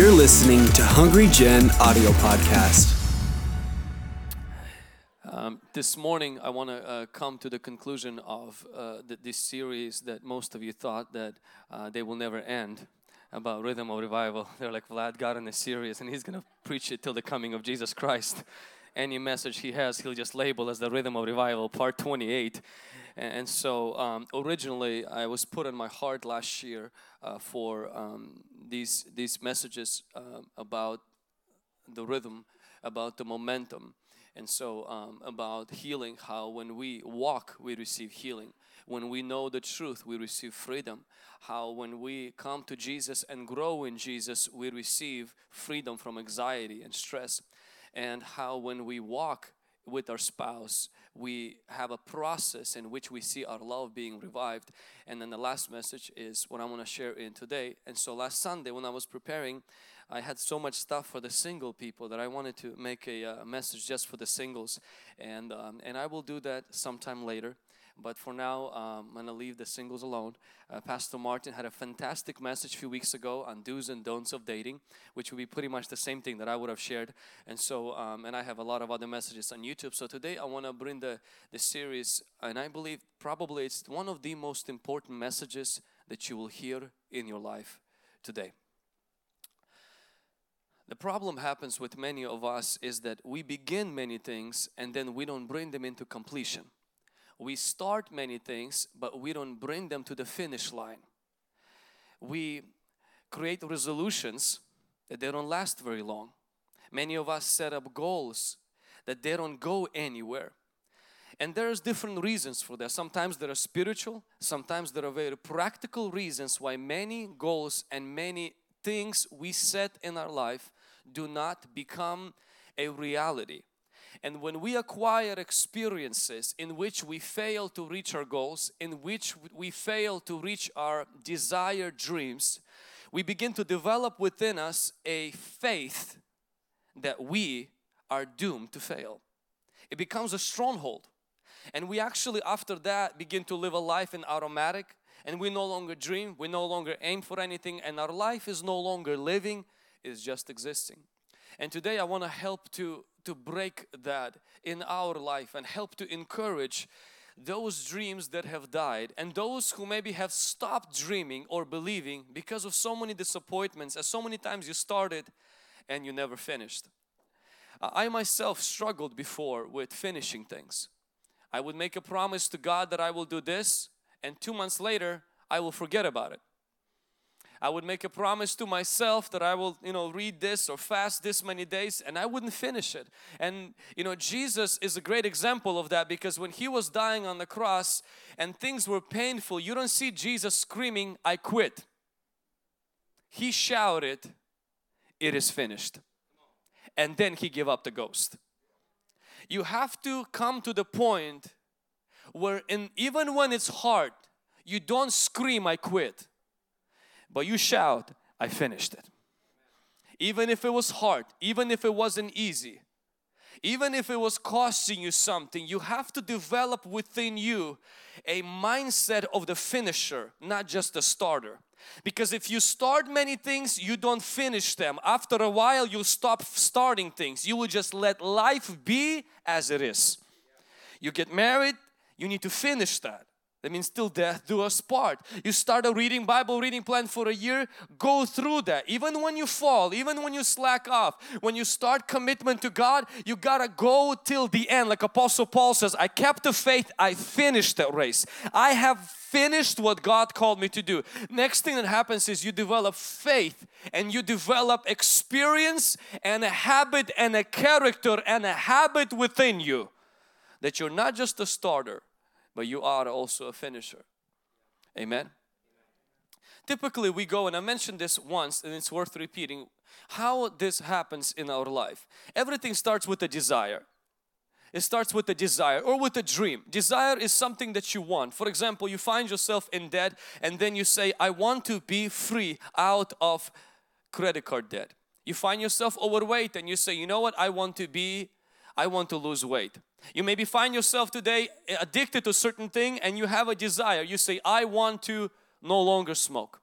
You're listening to Hungry Gen audio podcast. Um, this morning, I want to uh, come to the conclusion of uh, th- this series that most of you thought that uh, they will never end about rhythm of revival. They're like, Vlad got in a series and he's going to preach it till the coming of Jesus Christ. Any message he has, he'll just label as the rhythm of revival, part 28. And, so, um, originally, I was put in my heart last year uh, for um, these these messages um, about the rhythm, about the momentum, and so um, about healing. How when we walk, we receive healing. When we know the truth, we receive freedom. How when we come to Jesus and grow in Jesus, we receive freedom from anxiety and stress. And how when we walk with our spouse, we have a process in which we see our love being revived. And then the last message is what I want to share in today. And so last Sunday, when I was preparing, I had so much stuff for the single people that I wanted to make a, uh, message just for the singles, and um, and I will do that sometime later. But for now, um, I'm going to leave the singles alone. Uh, Pastor Martin had a fantastic message a few weeks ago on do's and don'ts of dating, which would be pretty much the same thing that I would have shared. And so, um, and I have a lot of other messages on YouTube. So today I want to bring the, the series, and I believe probably it's one of the most important messages that you will hear in your life today. The problem happens with many of us is that we begin many things and then we don't bring them into completion we start many things, but we don't bring them to the finish line. We create resolutions that they don't last very long. Many of us set up goals that they don't go anywhere. And there's different reasons for that. Sometimes there are spiritual, sometimes there are very practical reasons why many goals and many things we set in our life do not become a reality. And when we acquire experiences in which we fail to reach our goals, in which we fail to reach our desired dreams, we begin to develop within us a faith that we are doomed to fail. It becomes a stronghold. And we actually, after that, begin to live a life in automatic and we no longer dream, we no longer aim for anything, and our life is no longer living, it's just existing. And today I want to help to to break that in our life and help to encourage those dreams that have died and those who maybe have stopped dreaming or believing because of so many disappointments as so many times you started and you never finished. Uh, I myself struggled before with finishing things. I would make a promise to God that I will do this and two months later I will forget about it. I would make a promise to myself that I will, you know, read this or fast this many days and I wouldn't finish it. And, you know, Jesus is a great example of that because when He was dying on the cross and things were painful, you don't see Jesus screaming, I quit. He shouted, It is finished. And then He gave up the ghost. You have to come to the point where in, even when it's hard, you don't scream, I quit but you shout, I finished it. Even if it was hard, even if it wasn't easy, even if it was costing you something, you have to develop within you a mindset of the finisher, not just the starter. Because if you start many things, you don't finish them. After a while, you'll stop starting things. You will just let life be as it is. You get married, you need to finish that. That means till death do us part. You start a reading Bible reading plan for a year, go through that. Even when you fall, even when you slack off, when you start commitment to God, you gotta go till the end. Like Apostle Paul says, I kept the faith, I finished that race. I have finished what God called me to do. Next thing that happens is you develop faith and you develop experience and a habit and a character and a habit within you that you're not just a starter but you are also a finisher. Amen. Typically, we go, and I mentioned this once, and it's worth repeating how this happens in our life. Everything starts with a desire. It starts with a desire or with a dream. Desire is something that you want. For example, you find yourself in debt and then you say, I want to be free out of credit card debt. You find yourself overweight and you say, you know what, I want to be, I want to lose weight. You maybe find yourself today addicted to certain thing and you have a desire. You say, I want to no longer smoke.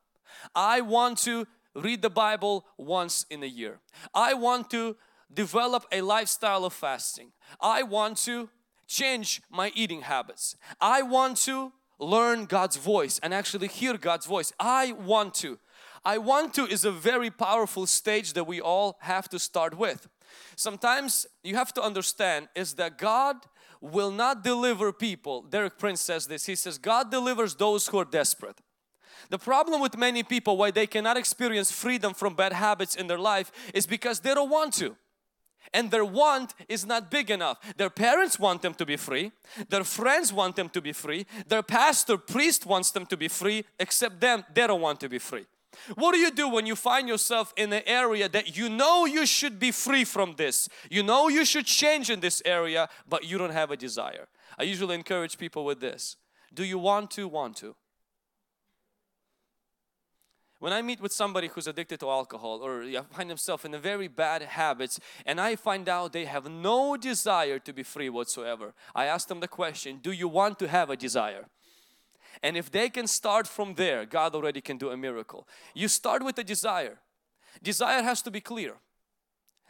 I want to read the Bible once in a year. I want to develop a lifestyle of fasting. I want to change my eating habits. I want to learn God's voice and actually hear God's voice. I want to. I want to is a very powerful stage that we all have to start with. Sometimes you have to understand is that God will not deliver people. Derek Prince says this. He says God delivers those who are desperate. The problem with many people why they cannot experience freedom from bad habits in their life is because they don't want to and their want is not big enough. Their parents want them to be free, their friends want them to be free, their pastor, priest wants them to be free, except them, they don't want to be free. What do you do when you find yourself in an area that you know you should be free from this? You know you should change in this area, but you don't have a desire. I usually encourage people with this. Do you want to? Want to? When I meet with somebody who's addicted to alcohol or find themselves in a very bad habits and I find out they have no desire to be free whatsoever, I ask them the question, do you want to have a desire? And if they can start from there, God already can do a miracle. You start with a desire. Desire has to be clear.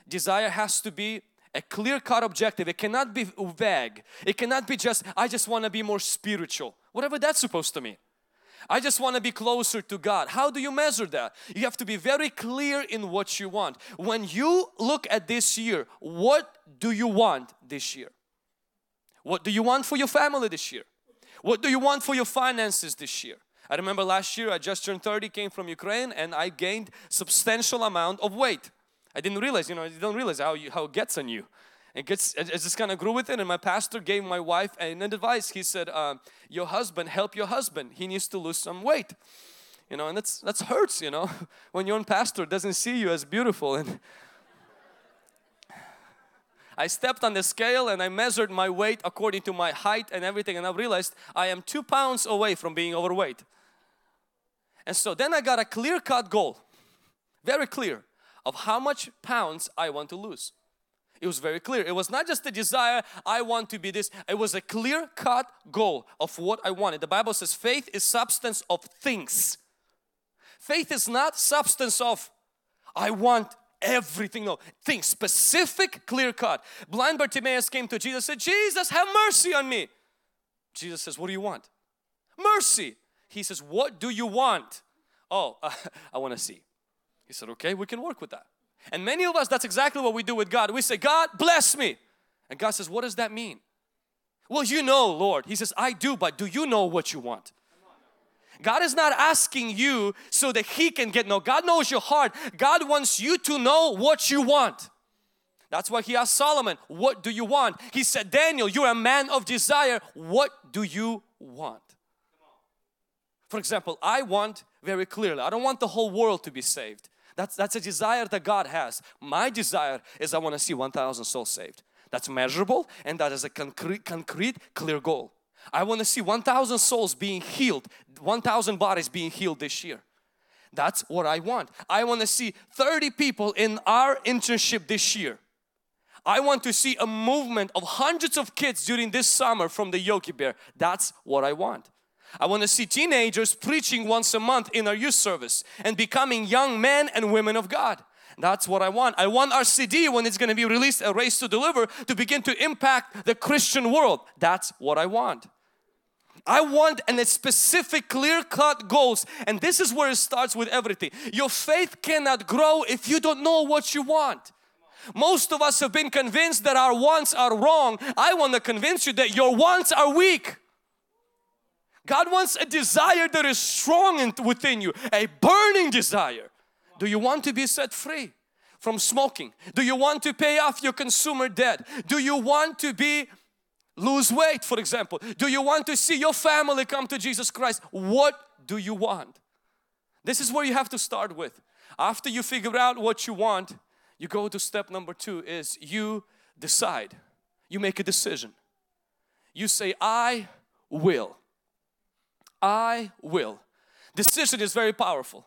Desire has to be a clear cut objective. It cannot be vague. It cannot be just, I just want to be more spiritual. Whatever that's supposed to mean. I just want to be closer to God. How do you measure that? You have to be very clear in what you want. When you look at this year, what do you want this year? What do you want for your family this year? What do you want for your finances this year? I remember last year I just turned 30, came from Ukraine and I gained substantial amount of weight. I didn't realize, you know, you don't realize how, you, how it gets on you it gets it just kind of grew with it and my pastor gave my wife an advice he said uh, your husband help your husband he needs to lose some weight you know and that's that's hurts you know when your own pastor doesn't see you as beautiful and I stepped on the scale and I measured my weight according to my height and everything and I realized I am two pounds away from being overweight and so then I got a clear cut goal very clear of how much pounds I want to lose it was very clear. It was not just a desire, I want to be this. It was a clear cut goal of what I wanted. The Bible says faith is substance of things. Faith is not substance of I want everything. No, things, specific, clear cut. Blind Bartimaeus came to Jesus said, Jesus, have mercy on me. Jesus says, What do you want? Mercy. He says, What do you want? Oh, uh, I want to see. He said, Okay, we can work with that. And many of us, that's exactly what we do with God. We say, God, bless me. And God says, what does that mean? Well, you know, Lord. He says, I do, but do you know what you want? God is not asking you so that He can get no. God knows your heart. God wants you to know what you want. That's why He asked Solomon, What do you want? He said, Daniel, you're a man of desire. What do you want? For example, I want very clearly, I don't want the whole world to be saved. That's, that's a desire that God has. My desire is I want to see 1,000 souls saved. That's measurable and that is a concrete, concrete clear goal. I want to see 1,000 souls being healed, 1,000 bodies being healed this year. That's what I want. I want to see 30 people in our internship this year. I want to see a movement of hundreds of kids during this summer from the Yogi Bear. That's what I want. I want to see teenagers preaching once a month in our youth service and becoming young men and women of God. That's what I want. I want our CD when it's going to be released, A Race to Deliver, to begin to impact the Christian world. That's what I want. I want and it's specific clear cut goals and this is where it starts with everything. Your faith cannot grow if you don't know what you want. Most of us have been convinced that our wants are wrong. I want to convince you that your wants are weak. God wants a desire that is strong in, within you, a burning desire. Do you want to be set free from smoking? Do you want to pay off your consumer debt? Do you want to be lose weight for example? Do you want to see your family come to Jesus Christ? What do you want? This is where you have to start with. After you figure out what you want, you go to step number two is you decide. You make a decision. You say, I will. I will. Decision is very powerful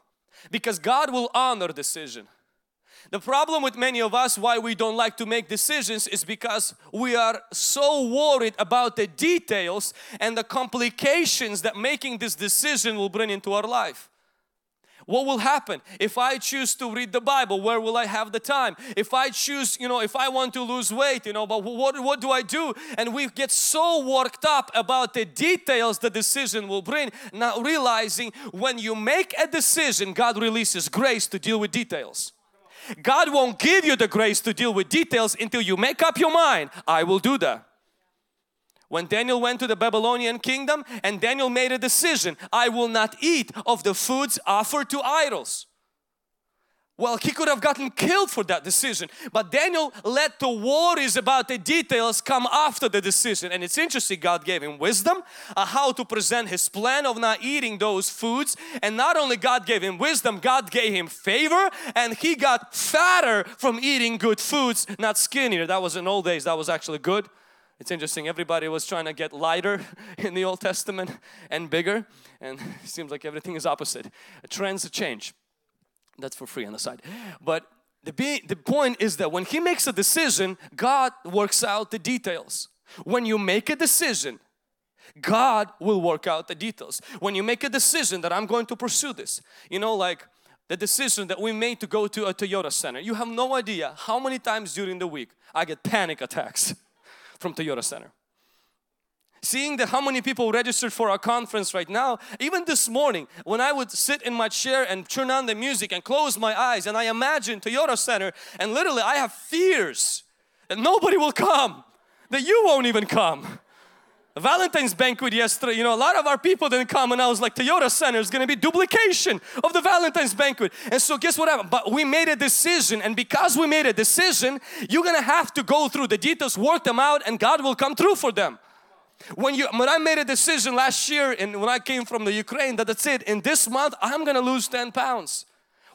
because God will honor decision. The problem with many of us why we don't like to make decisions is because we are so worried about the details and the complications that making this decision will bring into our life. what will happen if I choose to read the Bible? Where will I have the time? If I choose, you know, if I want to lose weight, you know, but what, what do I do? And we get so worked up about the details the decision will bring, not realizing when you make a decision, God releases grace to deal with details. God won't give you the grace to deal with details until you make up your mind, I will do that when Daniel went to the Babylonian kingdom and Daniel made a decision, I will not eat of the foods offered to idols. Well, he could have gotten killed for that decision, but Daniel let the worries about the details come after the decision. And it's interesting, God gave him wisdom uh, how to present his plan of not eating those foods. And not only God gave him wisdom, God gave him favor, and he got fatter from eating good foods, not skinnier. That was in old days, that was actually good. It's interesting, everybody was trying to get lighter in the Old Testament and bigger, and it seems like everything is opposite. Trends change. That's for free on the side. But the, be, the point is that when He makes a decision, God works out the details. When you make a decision, God will work out the details. When you make a decision that I'm going to pursue this, you know, like the decision that we made to go to a Toyota center, you have no idea how many times during the week I get panic attacks from Toyota Center. Seeing that how many people registered for our conference right now, even this morning when I would sit in my chair and turn on the music and close my eyes and I imagine Toyota Center and literally I have fears that nobody will come, that you won't even come. Valentine's banquet yesterday, you know, a lot of our people didn't come and I was like, Toyota Center is going to be duplication of the Valentine's banquet. And so guess what happened? But we made a decision and because we made a decision, you're going to have to go through the details, work them out and God will come through for them. When you when I made a decision last year and when I came from the Ukraine that that's it, in this month I'm to lose 10 pounds.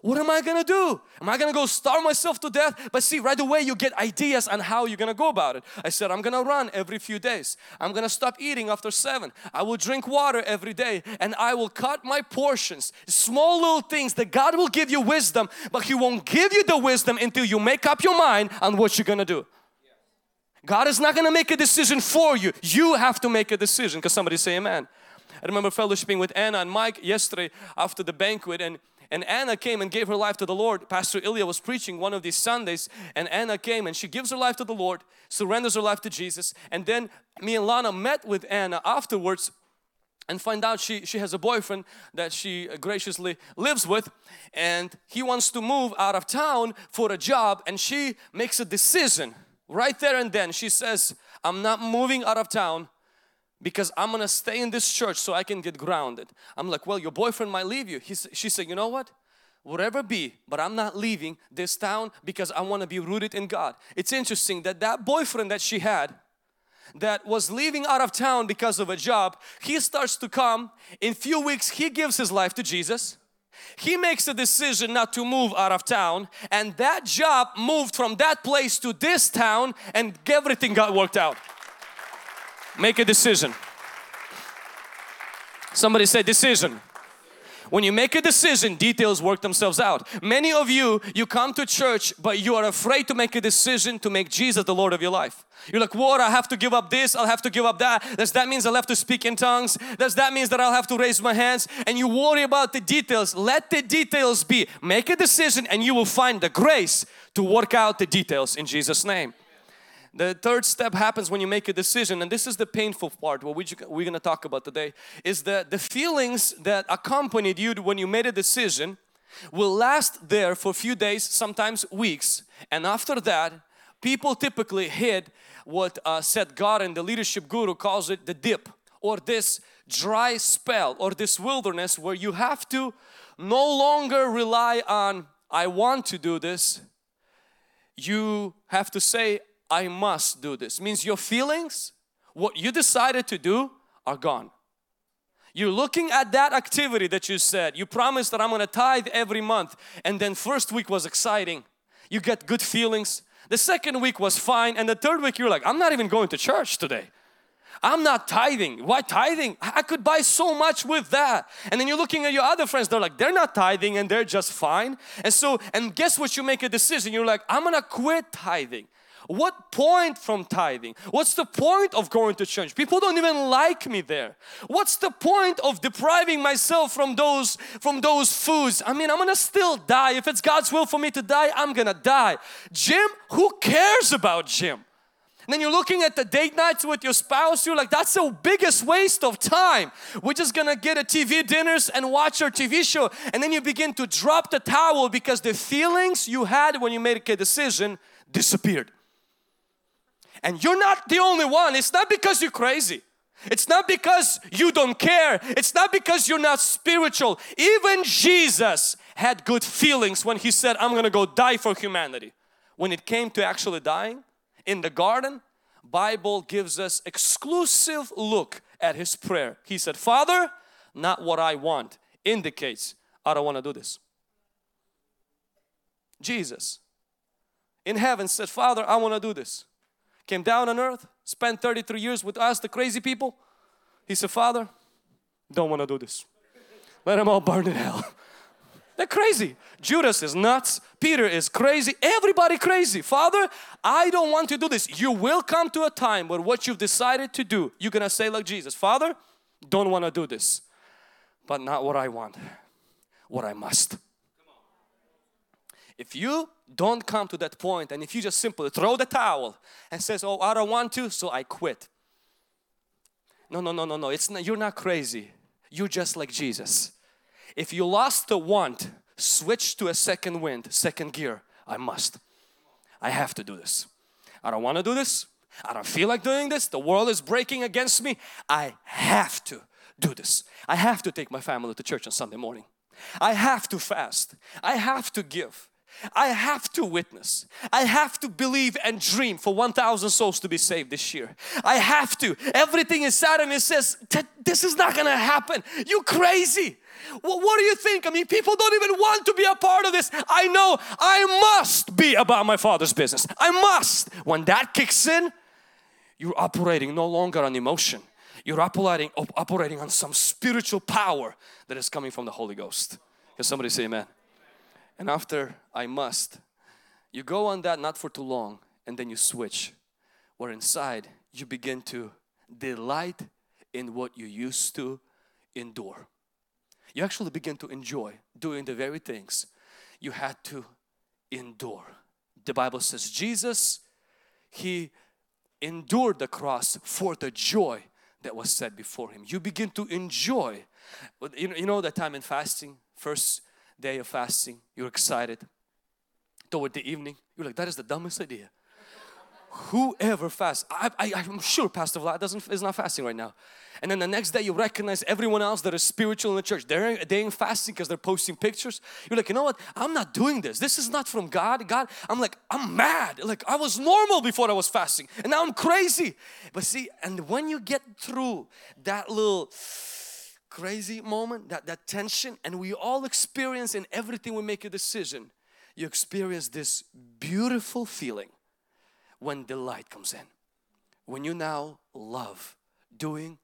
What am I gonna do? Am I gonna go starve myself to death? But see, right away you get ideas on how you're gonna go about it. I said, I'm gonna run every few days. I'm gonna stop eating after seven. I will drink water every day and I will cut my portions. Small little things that God will give you wisdom, but He won't give you the wisdom until you make up your mind on what you're gonna do. God is not gonna make a decision for you. You have to make a decision. Because somebody say amen. I remember fellowshipping with Anna and Mike yesterday after the banquet and and Anna came and gave her life to the Lord. Pastor Ilya was preaching one of these Sundays and Anna came and she gives her life to the Lord, surrenders her life to Jesus. And then me and Lana met with Anna afterwards and find out she, she has a boyfriend that she graciously lives with and he wants to move out of town for a job and she makes a decision right there and then. She says, I'm not moving out of town because I'm gonna stay in this church so I can get grounded. I'm like, well, your boyfriend might leave you. He's, she said, you know what? Whatever be, but I'm not leaving this town because I want to be rooted in God. It's interesting that that boyfriend that she had that was leaving out of town because of a job, he starts to come. In few weeks, he gives his life to Jesus. He makes a decision not to move out of town and that job moved from that place to this town and everything got worked out. Make a decision. Somebody say decision. When you make a decision, details work themselves out. Many of you, you come to church, but you are afraid to make a decision to make Jesus the Lord of your life. You're like, what? I have to give up this, I'll have to give up that. Does that mean I'll have to speak in tongues? Does that mean that I'll have to raise my hands? And you worry about the details. Let the details be. Make a decision and you will find the grace to work out the details in Jesus' name. The third step happens when you make a decision and this is the painful part what we're going to talk about today is that the feelings that accompanied you when you made a decision will last there for a few days sometimes weeks and after that people typically hit what uh, Seth Godin the leadership guru calls it the dip or this dry spell or this wilderness where you have to no longer rely on I want to do this. You have to say I must do this. Means your feelings, what you decided to do are gone. You're looking at that activity that you said, you promised that I'm going to tithe every month and then first week was exciting. You get good feelings. The second week was fine and the third week you're like, I'm not even going to church today. I'm not tithing. Why tithing? I could buy so much with that. And then you're looking at your other friends, they're like, they're not tithing and they're just fine. And so, and guess what? You make a decision. You're like, I'm gonna quit tithing. What point from tithing? What's the point of going to church? People don't even like me there. What's the point of depriving myself from those from those foods? I mean, I'm gonna still die. If it's God's will for me to die, I'm gonna die. Jim, Who cares about Jim? And then you're looking at the date nights with your spouse, you're like, that's the biggest waste of time. We're just gonna get a TV dinners and watch our TV show. And then you begin to drop the towel because the feelings you had when you made a decision disappeared. And you're not the only one. It's not because you're crazy. It's not because you don't care. It's not because you're not spiritual. Even Jesus had good feelings when He said, I'm gonna go die for humanity. When it came to actually dying in the garden, Bible gives us exclusive look at His prayer. He said, Father, not what I want, indicates I don't want to do this. Jesus in heaven said, Father, I want to do this came down on earth, spent 33 years with us, the crazy people. He said, Father, don't want to do this. Let them all burn in hell. They're crazy. Judas is nuts. Peter is crazy. Everybody crazy. Father, I don't want to do this. You will come to a time where what you've decided to do, you're going to say like Jesus, Father, don't want to do this. But not what I want, what I must. If you don't come to that point and if you just simply throw the towel and says, oh, I don't want to, so I quit. No, no, no, no, no. It's not, you're not crazy. You're just like Jesus. If you lost the want, switch to a second wind, second gear. I must. I have to do this. I don't want to do this. I don't feel like doing this. The world is breaking against me. I have to do this. I have to take my family to church on Sunday morning. I have to fast. I have to give. I have to witness. I have to believe and dream for 1,000 souls to be saved this year. I have to. Everything inside of me says, this is not gonna happen. You crazy. Well, what do you think? I mean, people don't even want to be a part of this. I know I must be about my Father's business. I must. When that kicks in, you're operating no longer on emotion. You're operating, operating on some spiritual power that is coming from the Holy Ghost. Can somebody say amen? And after I must, you go on that not for too long and then you switch. Where inside you begin to delight in what you used to endure. You actually begin to enjoy doing the very things you had to endure. The Bible says Jesus, He endured the cross for the joy that was set before Him. You begin to enjoy. You know, that time in fasting, first day of fasting, you're excited. Toward the evening, you're like, that is the dumbest idea. Whoever fasts, I, am sure Pastor Vlad doesn't is not fasting right now. And then the next day you recognize everyone else that is spiritual in the church. They're they ain't fasting because they're posting pictures. You're like, you know what? I'm not doing this. This is not from God. God, I'm like, I'm mad. Like I was normal before I was fasting, and now I'm crazy. But see, and when you get through that little crazy moment, that, that tension, and we all experience in everything we make a decision, you experience this beautiful feeling when delight comes in. When you now love doing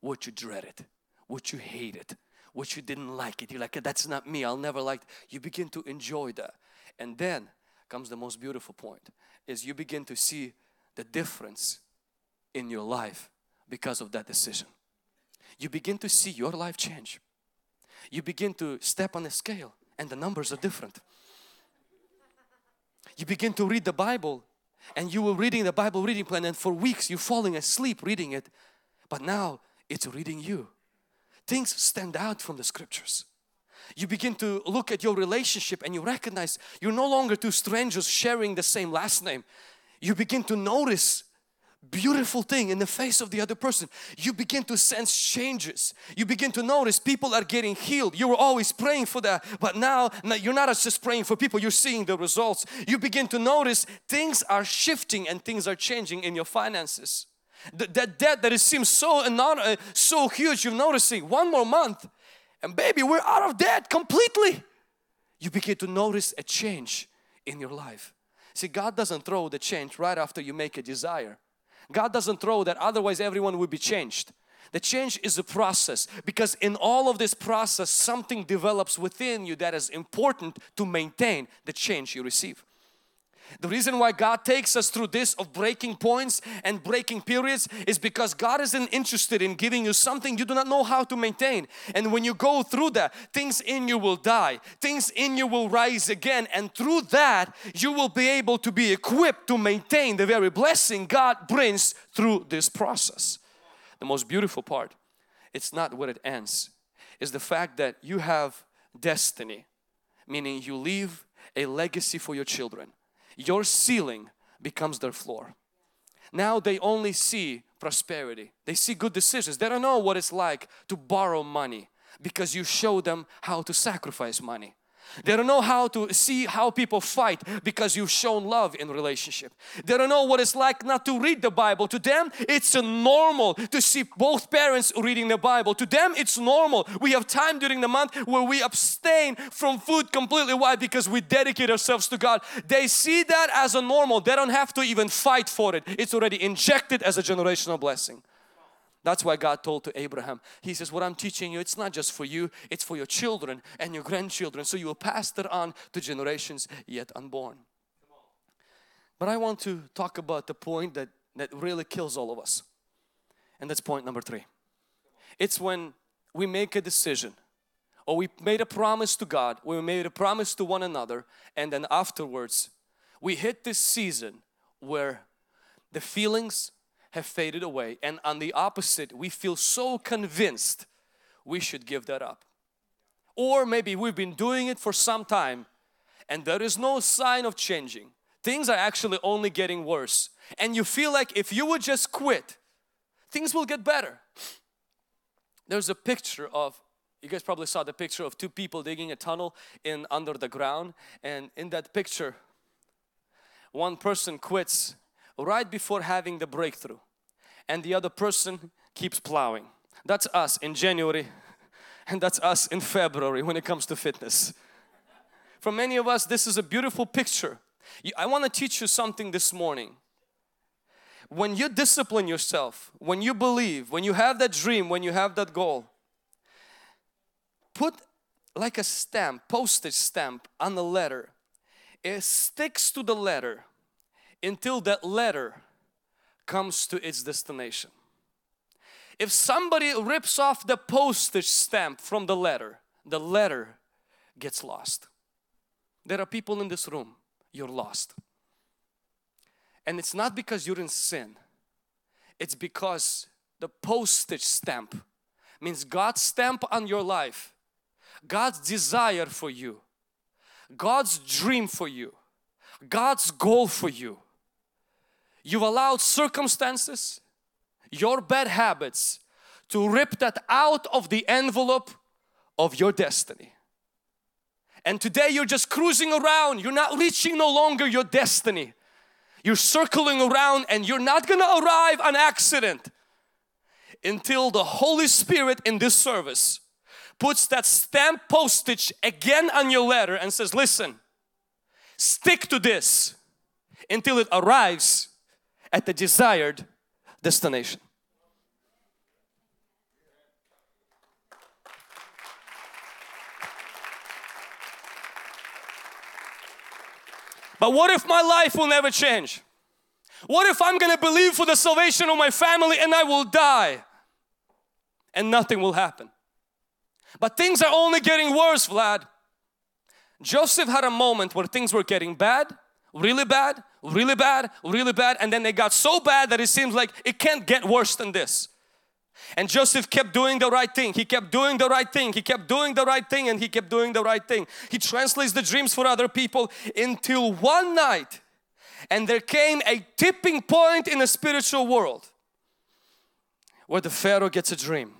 what you dreaded, what you hated, what you didn't like it. You're like, that's not me, I'll never like. You begin to enjoy that. And then comes the most beautiful point is you begin to see the difference in your life because of that decision you begin to see your life change. You begin to step on a scale and the numbers are different. You begin to read the Bible and you were reading the Bible reading plan and for weeks you're falling asleep reading it but now it's reading you. Things stand out from the scriptures. You begin to look at your relationship and you recognize you're no longer two strangers sharing the same last name. You begin to notice beautiful thing in the face of the other person. You begin to sense changes. You begin to notice people are getting healed. You were always praying for that but now, you're not just praying for people you're seeing the results. You begin to notice things are shifting and things are changing in your finances. That debt that it seems so uh, so huge you're noticing one more month and baby we're out of debt completely. You begin to notice a change in your life. See God doesn't throw the change right after you make a desire God doesn't throw that otherwise everyone would be changed. The change is a process because in all of this process something develops within you that is important to maintain the change you receive. The reason why God takes us through this of breaking points and breaking periods is because God isn't interested in giving you something you do not know how to maintain. And when you go through that, things in you will die, things in you will rise again, and through that, you will be able to be equipped to maintain the very blessing God brings through this process. The most beautiful part, it's not where it ends, is the fact that you have destiny, meaning you leave a legacy for your children your ceiling becomes their floor. Now they only see prosperity. They see good decisions. They don't know what it's like to borrow money because you show them how to sacrifice money. They don't know how to see how people fight because you've shown love in relationship. They don't know what it's like not to read the Bible. To them, it's normal to see both parents reading the Bible. To them, it's normal. We have time during the month where we abstain from food completely. Why? Because we dedicate ourselves to God. They see that as a normal. They don't have to even fight for it. It's already injected as a generational blessing. That's why God told to Abraham, He says, What I'm teaching you, it's not just for you, it's for your children and your grandchildren. So you will pass that on to generations yet unborn. But I want to talk about the point that, that really kills all of us. And that's point number three. It's when we make a decision or we made a promise to God, we made a promise to one another, and then afterwards we hit this season where the feelings, have faded away. And on the opposite we feel so convinced we should give that up. Or maybe we've been doing it for some time and there is no sign of changing. Things are actually only getting worse. And you feel like if you would just quit things will get better. There's a picture of you guys probably saw the picture of two people digging a tunnel in under the ground. And in that picture one person quits right before having the breakthrough and the other person keeps plowing. That's us in January and that's us in February when it comes to fitness. For many of us this is a beautiful picture. I want to teach you something this morning. When you discipline yourself, when you believe, when you have that dream, when you have that goal, put like a stamp, postage stamp on the letter. It sticks to the letter until that letter comes to its destination. If somebody rips off the postage stamp from the letter, the letter gets lost. There are people in this room, you're lost. And it's not because you're in sin, it's because the postage stamp means God's stamp on your life, God's desire for you, God's dream for you, God's goal for you You've allowed circumstances, your bad habits to rip that out of the envelope of your destiny. And today you're just cruising around, you're not reaching no longer your destiny. You're circling around and you're not gonna arrive on accident until the Holy Spirit in this service puts that stamp postage again on your letter and says, listen, stick to this until it arrives at the desired destination. But what if my life will never change? What if I'm gonna believe for the salvation of my family and I will die and nothing will happen? But things are only getting worse, Vlad. Joseph had a moment where things were getting bad, really bad, really bad, really bad, and then they got so bad that it seems like it can't get worse than this. And Joseph kept doing the right thing. He kept doing the right thing. He kept doing the right thing and he kept doing the right thing. He translates the dreams for other people until one night and there came a tipping point in the spiritual world where the Pharaoh gets a dream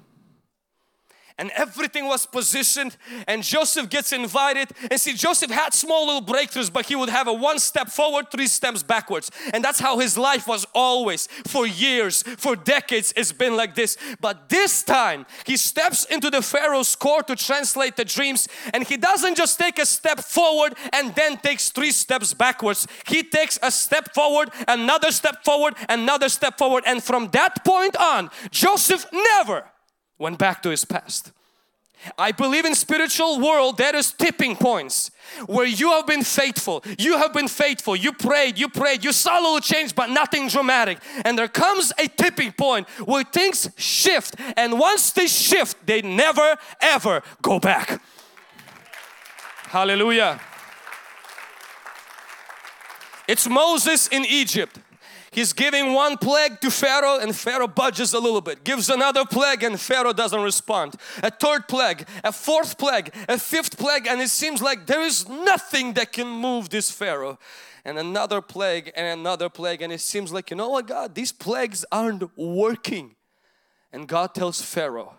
and everything was positioned and Joseph gets invited. And see Joseph had small little breakthroughs but he would have a one step forward three steps backwards. And that's how his life was always. For years for decades it's been like this. But this time he steps into the Pharaoh's court to translate the dreams. And he doesn't just take a step forward and then takes three steps backwards. He takes a step forward another step forward another step forward. And from that point on Joseph never went back to his past. I believe in spiritual world there is tipping points where you have been faithful. You have been faithful. You prayed you prayed. You saw a little change but nothing dramatic. And there comes a tipping point where things shift. And once they shift they never ever go back. Hallelujah. It's Moses in Egypt He's giving one plague to Pharaoh and Pharaoh budges a little bit. Gives another plague and Pharaoh doesn't respond. A third plague, a fourth plague, a fifth plague and it seems like there is nothing that can move this Pharaoh. And another plague and another plague and it seems like, you know what God, these plagues aren't working. And God tells Pharaoh,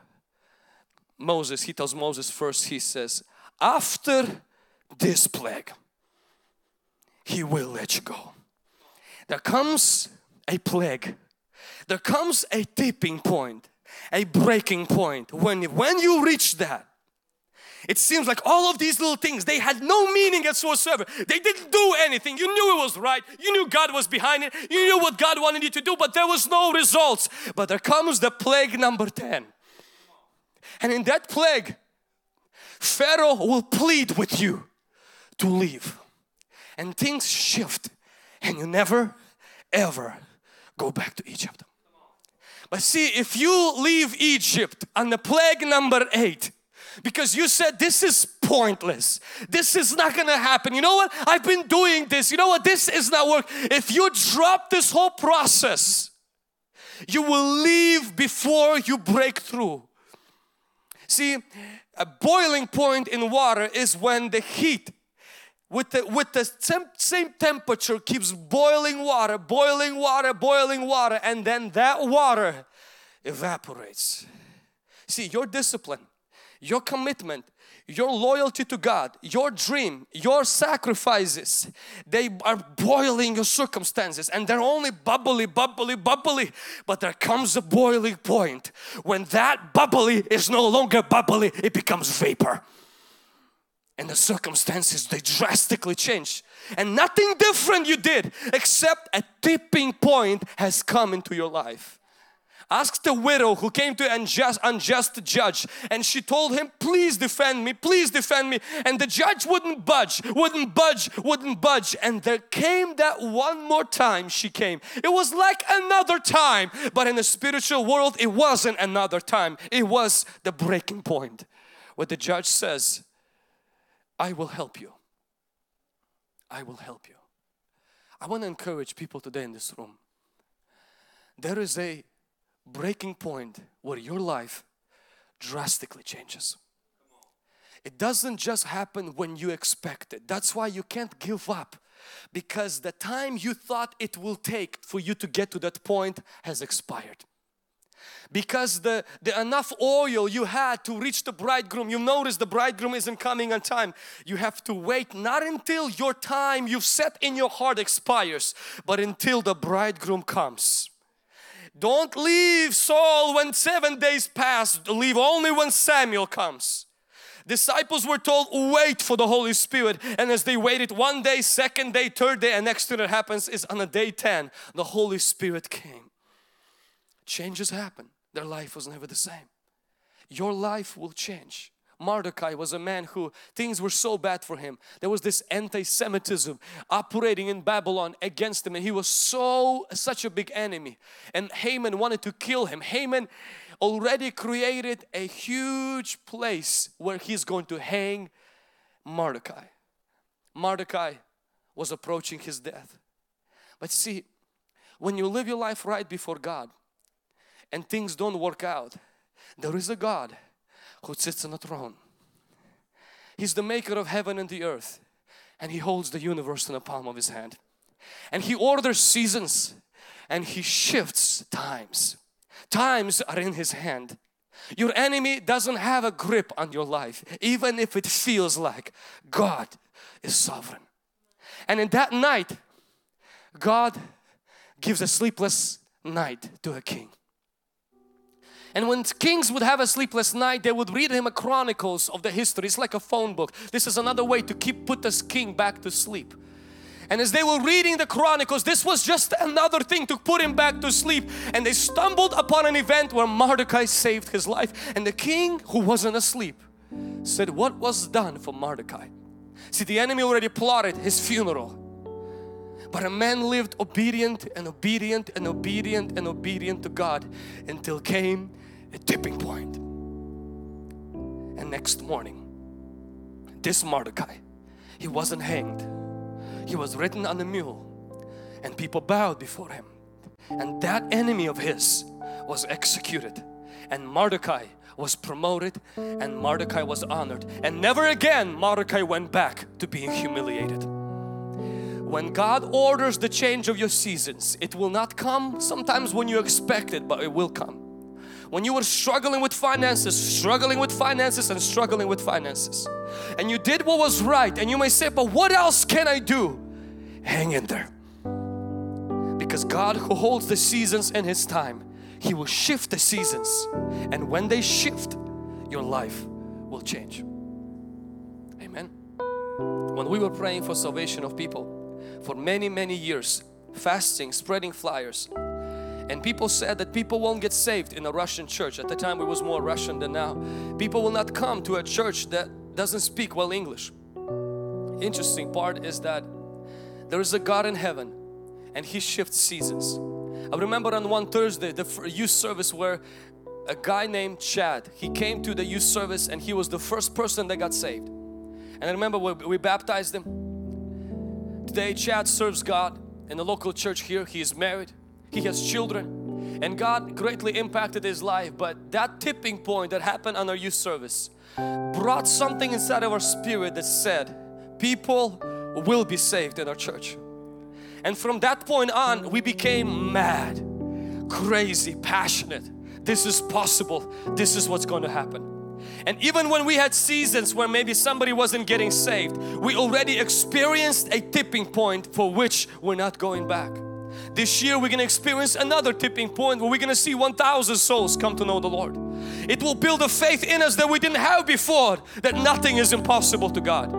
Moses, he tells Moses first, he says, after this plague, he will let you go there comes a plague. There comes a tipping point, a breaking point. When, when you reach that, it seems like all of these little things, they had no meaning whatsoever. They didn't do anything. You knew it was right. You knew God was behind it. You knew what God wanted you to do, but there was no results. But there comes the plague number 10. And in that plague, Pharaoh will plead with you to leave. And things shift and you never ever go back to Egypt. But see, if you leave Egypt on the plague number eight, because you said this is pointless, this is not gonna happen. You know what? I've been doing this. You know what? This is not work. If you drop this whole process, you will leave before you break through. See, a boiling point in water is when the heat with the, with the same, same temperature keeps boiling water, boiling water, boiling water and then that water evaporates. See your discipline, your commitment, your loyalty to God, your dream, your sacrifices, they are boiling your circumstances and they're only bubbly, bubbly, bubbly. But there comes a boiling point when that bubbly is no longer bubbly, it becomes vapor and the circumstances they drastically change and nothing different you did except a tipping point has come into your life. Ask the widow who came to unjust unjust judge and she told him please defend me please defend me. And the judge wouldn't budge wouldn't budge wouldn't budge. And there came that one more time she came. It was like another time but in the spiritual world it wasn't another time. It was the breaking point. What the judge says I will help you. I will help you. I want to encourage people today in this room. There is a breaking point where your life drastically changes. It doesn't just happen when you expect it. That's why you can't give up because the time you thought it will take for you to get to that point has expired because the, the enough oil you had to reach the bridegroom you notice the bridegroom isn't coming on time. You have to wait not until your time you've set in your heart expires but until the bridegroom comes. Don't leave Saul when seven days pass. Leave only when Samuel comes. Disciples were told wait for the Holy Spirit. And as they waited one day second day third day and next thing that happens is on a day 10 the Holy Spirit came changes happen their life was never the same. Your life will change. Mordecai was a man who things were so bad for him. There was this anti-Semitism operating in Babylon against him and he was so such a big enemy and Haman wanted to kill him. Haman already created a huge place where he's going to hang Mordecai. Mordecai was approaching his death. But see, when you live your life right before God, and things don't work out, there is a God who sits on a throne. He's the maker of heaven and the earth and He holds the universe in the palm of His hand. And He orders seasons and He shifts times. Times are in His hand. Your enemy doesn't have a grip on your life even if it feels like God is sovereign. And in that night God gives a sleepless night to a king. And when kings would have a sleepless night, they would read him a chronicles of the history. It's like a phone book. This is another way to keep put this king back to sleep. And as they were reading the chronicles, this was just another thing to put him back to sleep. And they stumbled upon an event where Mordecai saved his life. And the king who wasn't asleep said, What was done for Mordecai? See, the enemy already plotted his funeral. But a man lived obedient and obedient and obedient and obedient to God until came a tipping point. And next morning, this Mordecai, he wasn't hanged. He was ridden on a mule and people bowed before him. And that enemy of his was executed and Mordecai was promoted and Mordecai was honored and never again Mordecai went back to being humiliated. When God orders the change of your seasons, it will not come sometimes when you expect it, but it will come. When you were struggling with finances, struggling with finances and struggling with finances and you did what was right and you may say, but what else can I do? Hang in there. Because God who holds the seasons in His time he will shift the seasons and when they shift your life will change. Amen. When we were praying for salvation of people for many many years fasting spreading flyers and people said that people won't get saved in a Russian church at the time it was more Russian than now people will not come to a church that doesn't speak well English interesting part is that there is a God in heaven and He shifts seasons I remember on one Thursday, the youth service where a guy named Chad, he came to the youth service and he was the first person that got saved. And I remember we, we baptized him. Today Chad serves God in the local church here. He is married. He has children. And God greatly impacted his life. But that tipping point that happened on our youth service brought something inside of our spirit that said, people will be saved in our church. And from that point on, we became mad, crazy, passionate. This is possible. This is what's going to happen. And even when we had seasons where maybe somebody wasn't getting saved, we already experienced a tipping point for which we're not going back. This year we're going to experience another tipping point where we're going to see 1,000 souls come to know the Lord. It will build a faith in us that we didn't have before that nothing is impossible to God.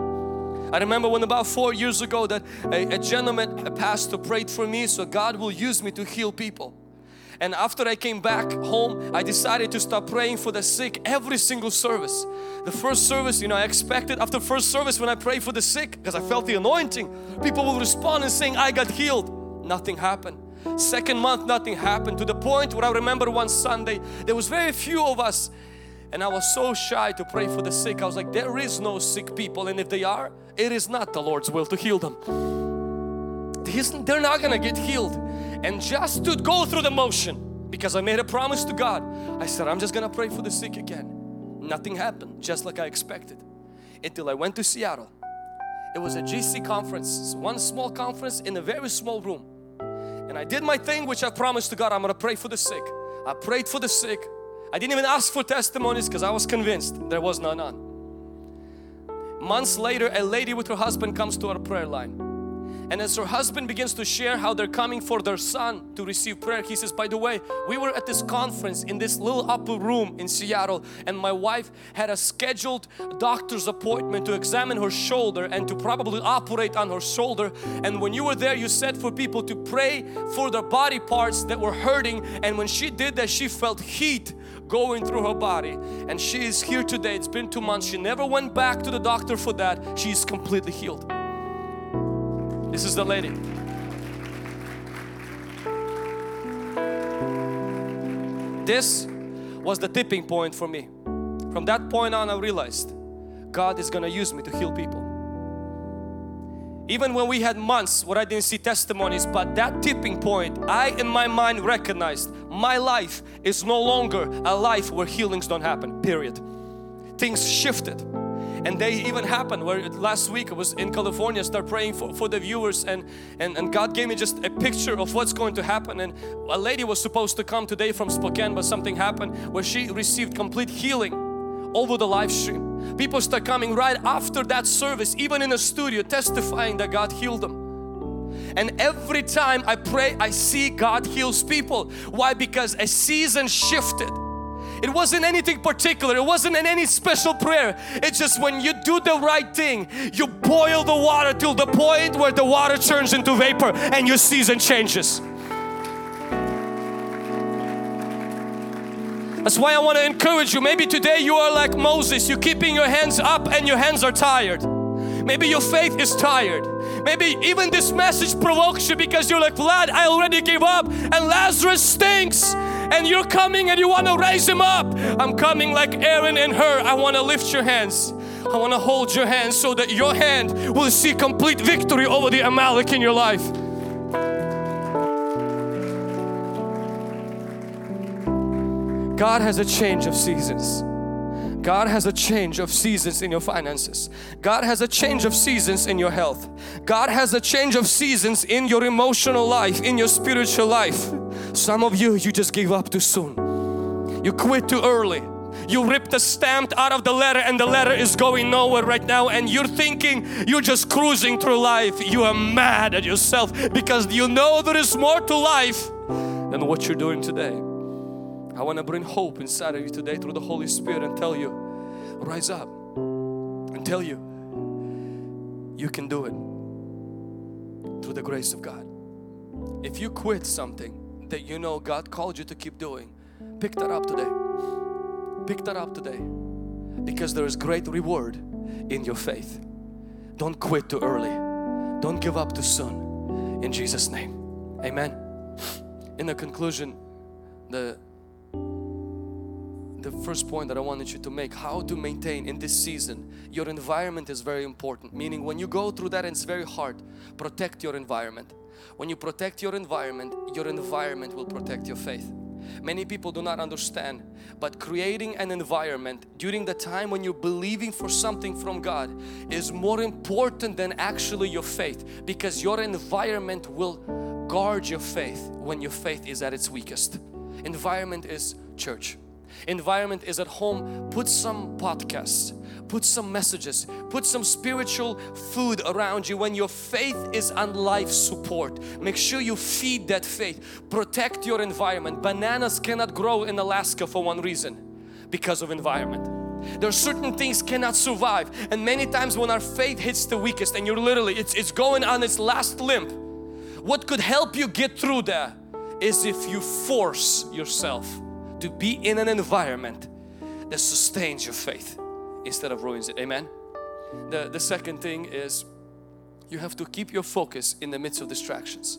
I remember when about four years ago that a, a gentleman, a pastor prayed for me so God will use me to heal people. And after I came back home, I decided to start praying for the sick every single service. The first service, you know, I expected after first service when I pray for the sick, because I felt the anointing, people will respond and saying, I got healed. Nothing happened. Second month, nothing happened to the point where I remember one Sunday, there was very few of us and I was so shy to pray for the sick. I was like, there is no sick people and if they are, it is not the Lord's will to heal them. They're not gonna get healed. And just to go through the motion, because I made a promise to God, I said, I'm just gonna pray for the sick again. Nothing happened, just like I expected. Until I went to Seattle. It was a GC conference, one small conference in a very small room. And I did my thing, which I promised to God, I'm gonna pray for the sick. I prayed for the sick. I didn't even ask for testimonies because I was convinced there was none on. Months later, a lady with her husband comes to our prayer line. And as her husband begins to share how they're coming for their son to receive prayer, he says, by the way, we were at this conference in this little upper room in Seattle and my wife had a scheduled doctor's appointment to examine her shoulder and to probably operate on her shoulder. And when you were there, you said for people to pray for their body parts that were hurting. And when she did that, she felt heat going through her body. And she is here today. It's been two months. She never went back to the doctor for that. She's completely healed this is the lady. This was the tipping point for me. From that point on I realized God is gonna use me to heal people. Even when we had months where I didn't see testimonies, but that tipping point, I in my mind recognized my life is no longer a life where healings don't happen, period. Things shifted and they even happened where last week I was in California start praying for, for the viewers and, and and God gave me just a picture of what's going to happen and a lady was supposed to come today from Spokane but something happened where she received complete healing over the live stream. People start coming right after that service, even in the studio, testifying that God healed them. And every time I pray, I see God heals people. Why? Because a season shifted. It wasn't anything particular. It wasn't in any special prayer. It's just when you do the right thing, you boil the water till the point where the water turns into vapor and your season changes. That's why I want to encourage you. Maybe today you are like Moses, you're keeping your hands up and your hands are tired. Maybe your faith is tired. Maybe even this message provokes you because you're like, Vlad, I already gave up and Lazarus stinks. And you're coming and you want to raise him up. I'm coming like Aaron and Hur. I want to lift your hands. I want to hold your hand so that your hand will see complete victory over the Amalek in your life. God has a change of seasons. God has a change of seasons in your finances. God has a change of seasons in your health. God has a change of seasons in your emotional life, in your spiritual life. Some of you, you just gave up too soon. You quit too early. You ripped the stamp out of the letter and the letter is going nowhere right now and you're thinking you're just cruising through life. You are mad at yourself because you know there is more to life than what you're doing today. I want to bring hope inside of you today through the Holy Spirit and tell you, rise up and tell you, you can do it through the grace of God. If you quit something that you know God called you to keep doing, pick that up today. Pick that up today because there is great reward in your faith. Don't quit too early. Don't give up too soon. In Jesus' name. Amen. In the conclusion, the the first point that I wanted you to make how to maintain in this season your environment is very important meaning when you go through that and it's very hard protect your environment when you protect your environment your environment will protect your faith. Many people do not understand but creating an environment during the time when you're believing for something from God is more important than actually your faith because your environment will guard your faith when your faith is at its weakest. Environment is church. Environment is at home, put some podcasts, put some messages, put some spiritual food around you when your faith is on life support. Make sure you feed that faith. Protect your environment. Bananas cannot grow in Alaska for one reason because of environment. There are certain things cannot survive and many times when our faith hits the weakest and you're literally it's, it's going on its last limp what could help you get through that is if you force yourself to be in an environment that sustains your faith instead of ruins it. Amen. The, the second thing is you have to keep your focus in the midst of distractions.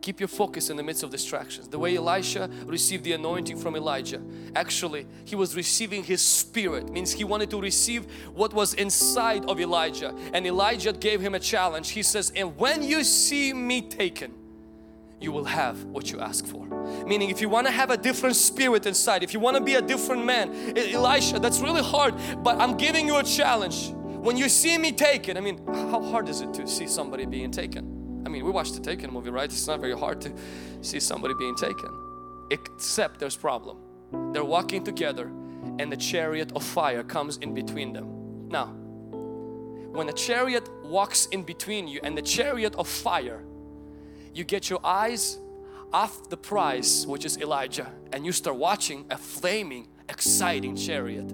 Keep your focus in the midst of distractions. The way Elisha received the anointing from Elijah, actually, he was receiving his spirit, means he wanted to receive what was inside of Elijah. And Elijah gave him a challenge. He says, And when you see me taken, you will have what you ask for. Meaning if you want to have a different spirit inside, if you want to be a different man, Elisha, that's really hard, but I'm giving you a challenge. When you see me taken, I mean, how hard is it to see somebody being taken? I mean, we watched the Taken movie, right? It's not very hard to see somebody being taken. Except there's problem. They're walking together and the chariot of fire comes in between them. Now, when a chariot walks in between you and the chariot of fire you get your eyes off the prize which is Elijah and you start watching a flaming exciting chariot.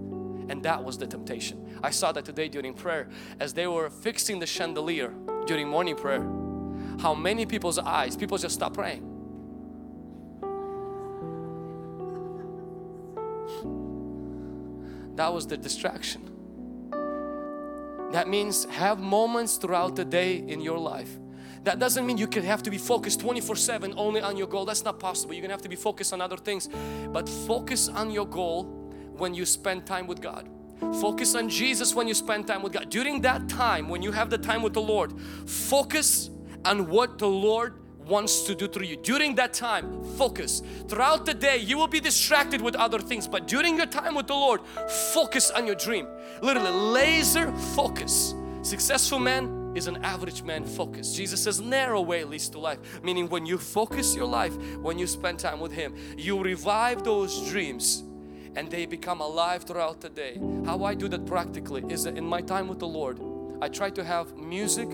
And that was the temptation. I saw that today during prayer as they were fixing the chandelier during morning prayer how many people's eyes people just stop praying. That was the distraction. That means have moments throughout the day in your life that doesn't mean you can have to be focused 24 7 only on your goal. That's not possible. You're gonna have to be focused on other things. But focus on your goal when you spend time with God. Focus on Jesus when you spend time with God. During that time, when you have the time with the Lord, focus on what the Lord wants to do through you. During that time, focus. Throughout the day, you will be distracted with other things, but during your time with the Lord, focus on your dream. Literally, laser focus. Successful man is an average man focused. Jesus says narrow way leads to life. Meaning when you focus your life, when you spend time with Him, you revive those dreams and they become alive throughout the day. How I do that practically is that in my time with the Lord, I try to have music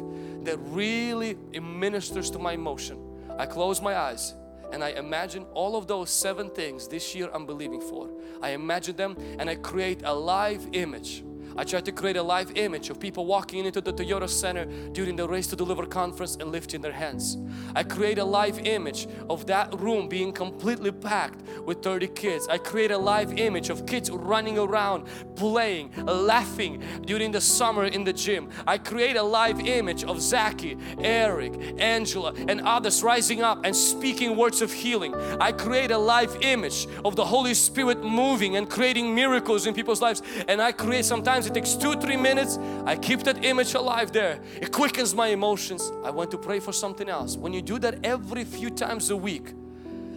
that really ministers to my emotion. I close my eyes and I imagine all of those seven things this year I'm believing for. I imagine them and I create a live image I tried to create a live image of people walking into the Toyota Center during the Race to Deliver conference and lifting their hands. I create a live image of that room being completely packed with 30 kids. I create a live image of kids running around, playing, laughing during the summer in the gym. I create a live image of Zaki, Eric, Angela and others rising up and speaking words of healing. I create a live image of the Holy Spirit moving and creating miracles in people's lives and I create sometimes it takes two three minutes. I keep that image alive there. It quickens my emotions. I want to pray for something else. When you do that every few times a week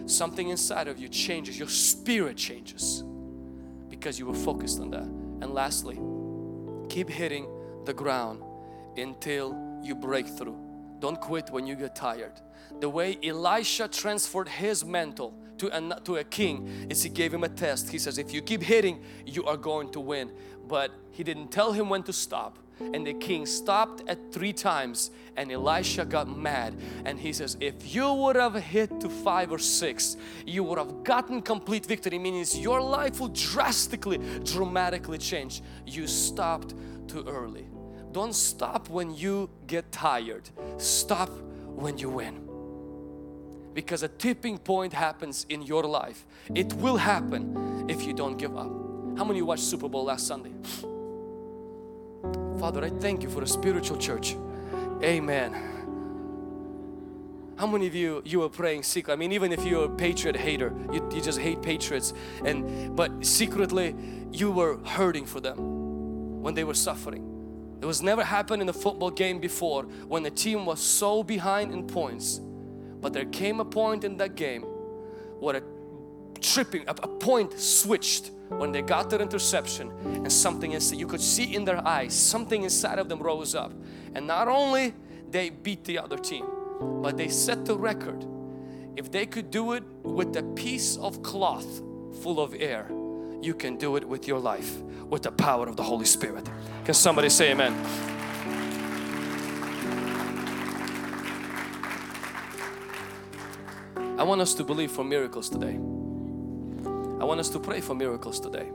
something inside of you changes. Your spirit changes because you were focused on that. And lastly keep hitting the ground until you break through. Don't quit when you get tired. The way Elisha transferred his mantle to a, to a king is he gave him a test. He says, if you keep hitting, you are going to win. But he didn't tell him when to stop. And the king stopped at three times and Elisha got mad and he says if you would have hit to five or six you would have gotten complete victory meaning your life will drastically dramatically change you stopped too early don't stop when you get tired stop when you win because a tipping point happens in your life. It will happen if you don't give up. How many of you watched Super Bowl last Sunday? Father, I thank you for a spiritual church. Amen. How many of you you are praying secret? I mean, even if you're a Patriot hater, you, you just hate Patriots, and but secretly you were hurting for them when they were suffering. It was never happened in a football game before when the team was so behind in points but there came a point in that game where a tripping, a, a point switched when they got their interception and something is you could see in their eyes something inside of them rose up. And not only they beat the other team but they set the record. If they could do it with a piece of cloth full of air you can do it with your life with the power of the Holy Spirit. Can somebody say amen? I want us to believe for miracles today. I want us to pray for miracles today.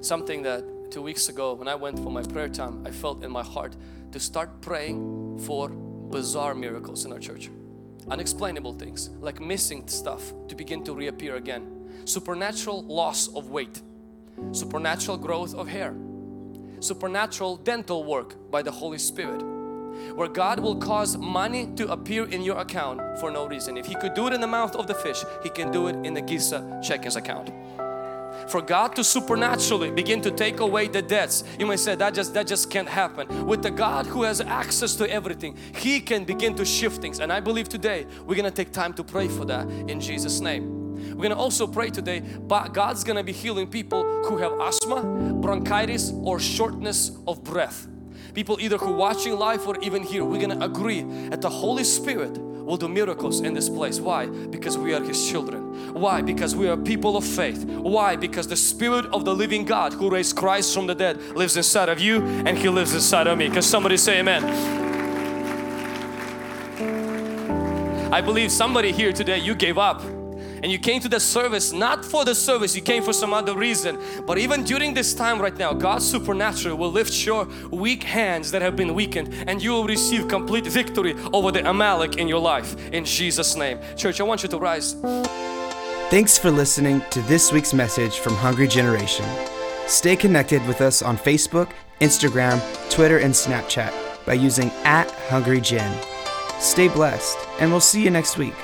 Something that two weeks ago when I went for my prayer time, I felt in my heart to start praying for bizarre miracles in our church. Unexplainable things like missing stuff to begin to reappear again. Supernatural loss of weight. Supernatural growth of hair. Supernatural dental work by the Holy Spirit where God will cause money to appear in your account for no reason. If He could do it in the mouth of the fish, He can do it in the Giza checkings account. For God to supernaturally begin to take away the debts, you may say that just that just can't happen. With the God who has access to everything, He can begin to shift things. And I believe today we're gonna take time to pray for that in Jesus' name. We're gonna also pray today, but God's gonna be healing people who have asthma, bronchitis, or shortness of breath people either who watching live or even here we're gonna agree that the Holy Spirit will do miracles in this place. Why? Because we are his children. Why? Because we are people of faith. Why? Because the spirit of the living God who raised Christ from the dead lives inside of you and he lives inside of me. Can somebody say amen? I believe somebody here today you gave up and you came to the service not for the service you came for some other reason. But even during this time right now God supernatural will lift your weak hands that have been weakened and you will receive complete victory over the Amalek in your life. In Jesus name. Church I want you to rise. Thanks for listening to this week's message from Hungry Generation. Stay connected with us on Facebook Instagram Twitter and Snapchat by using at Hungry Gen. Stay blessed and we'll see you next week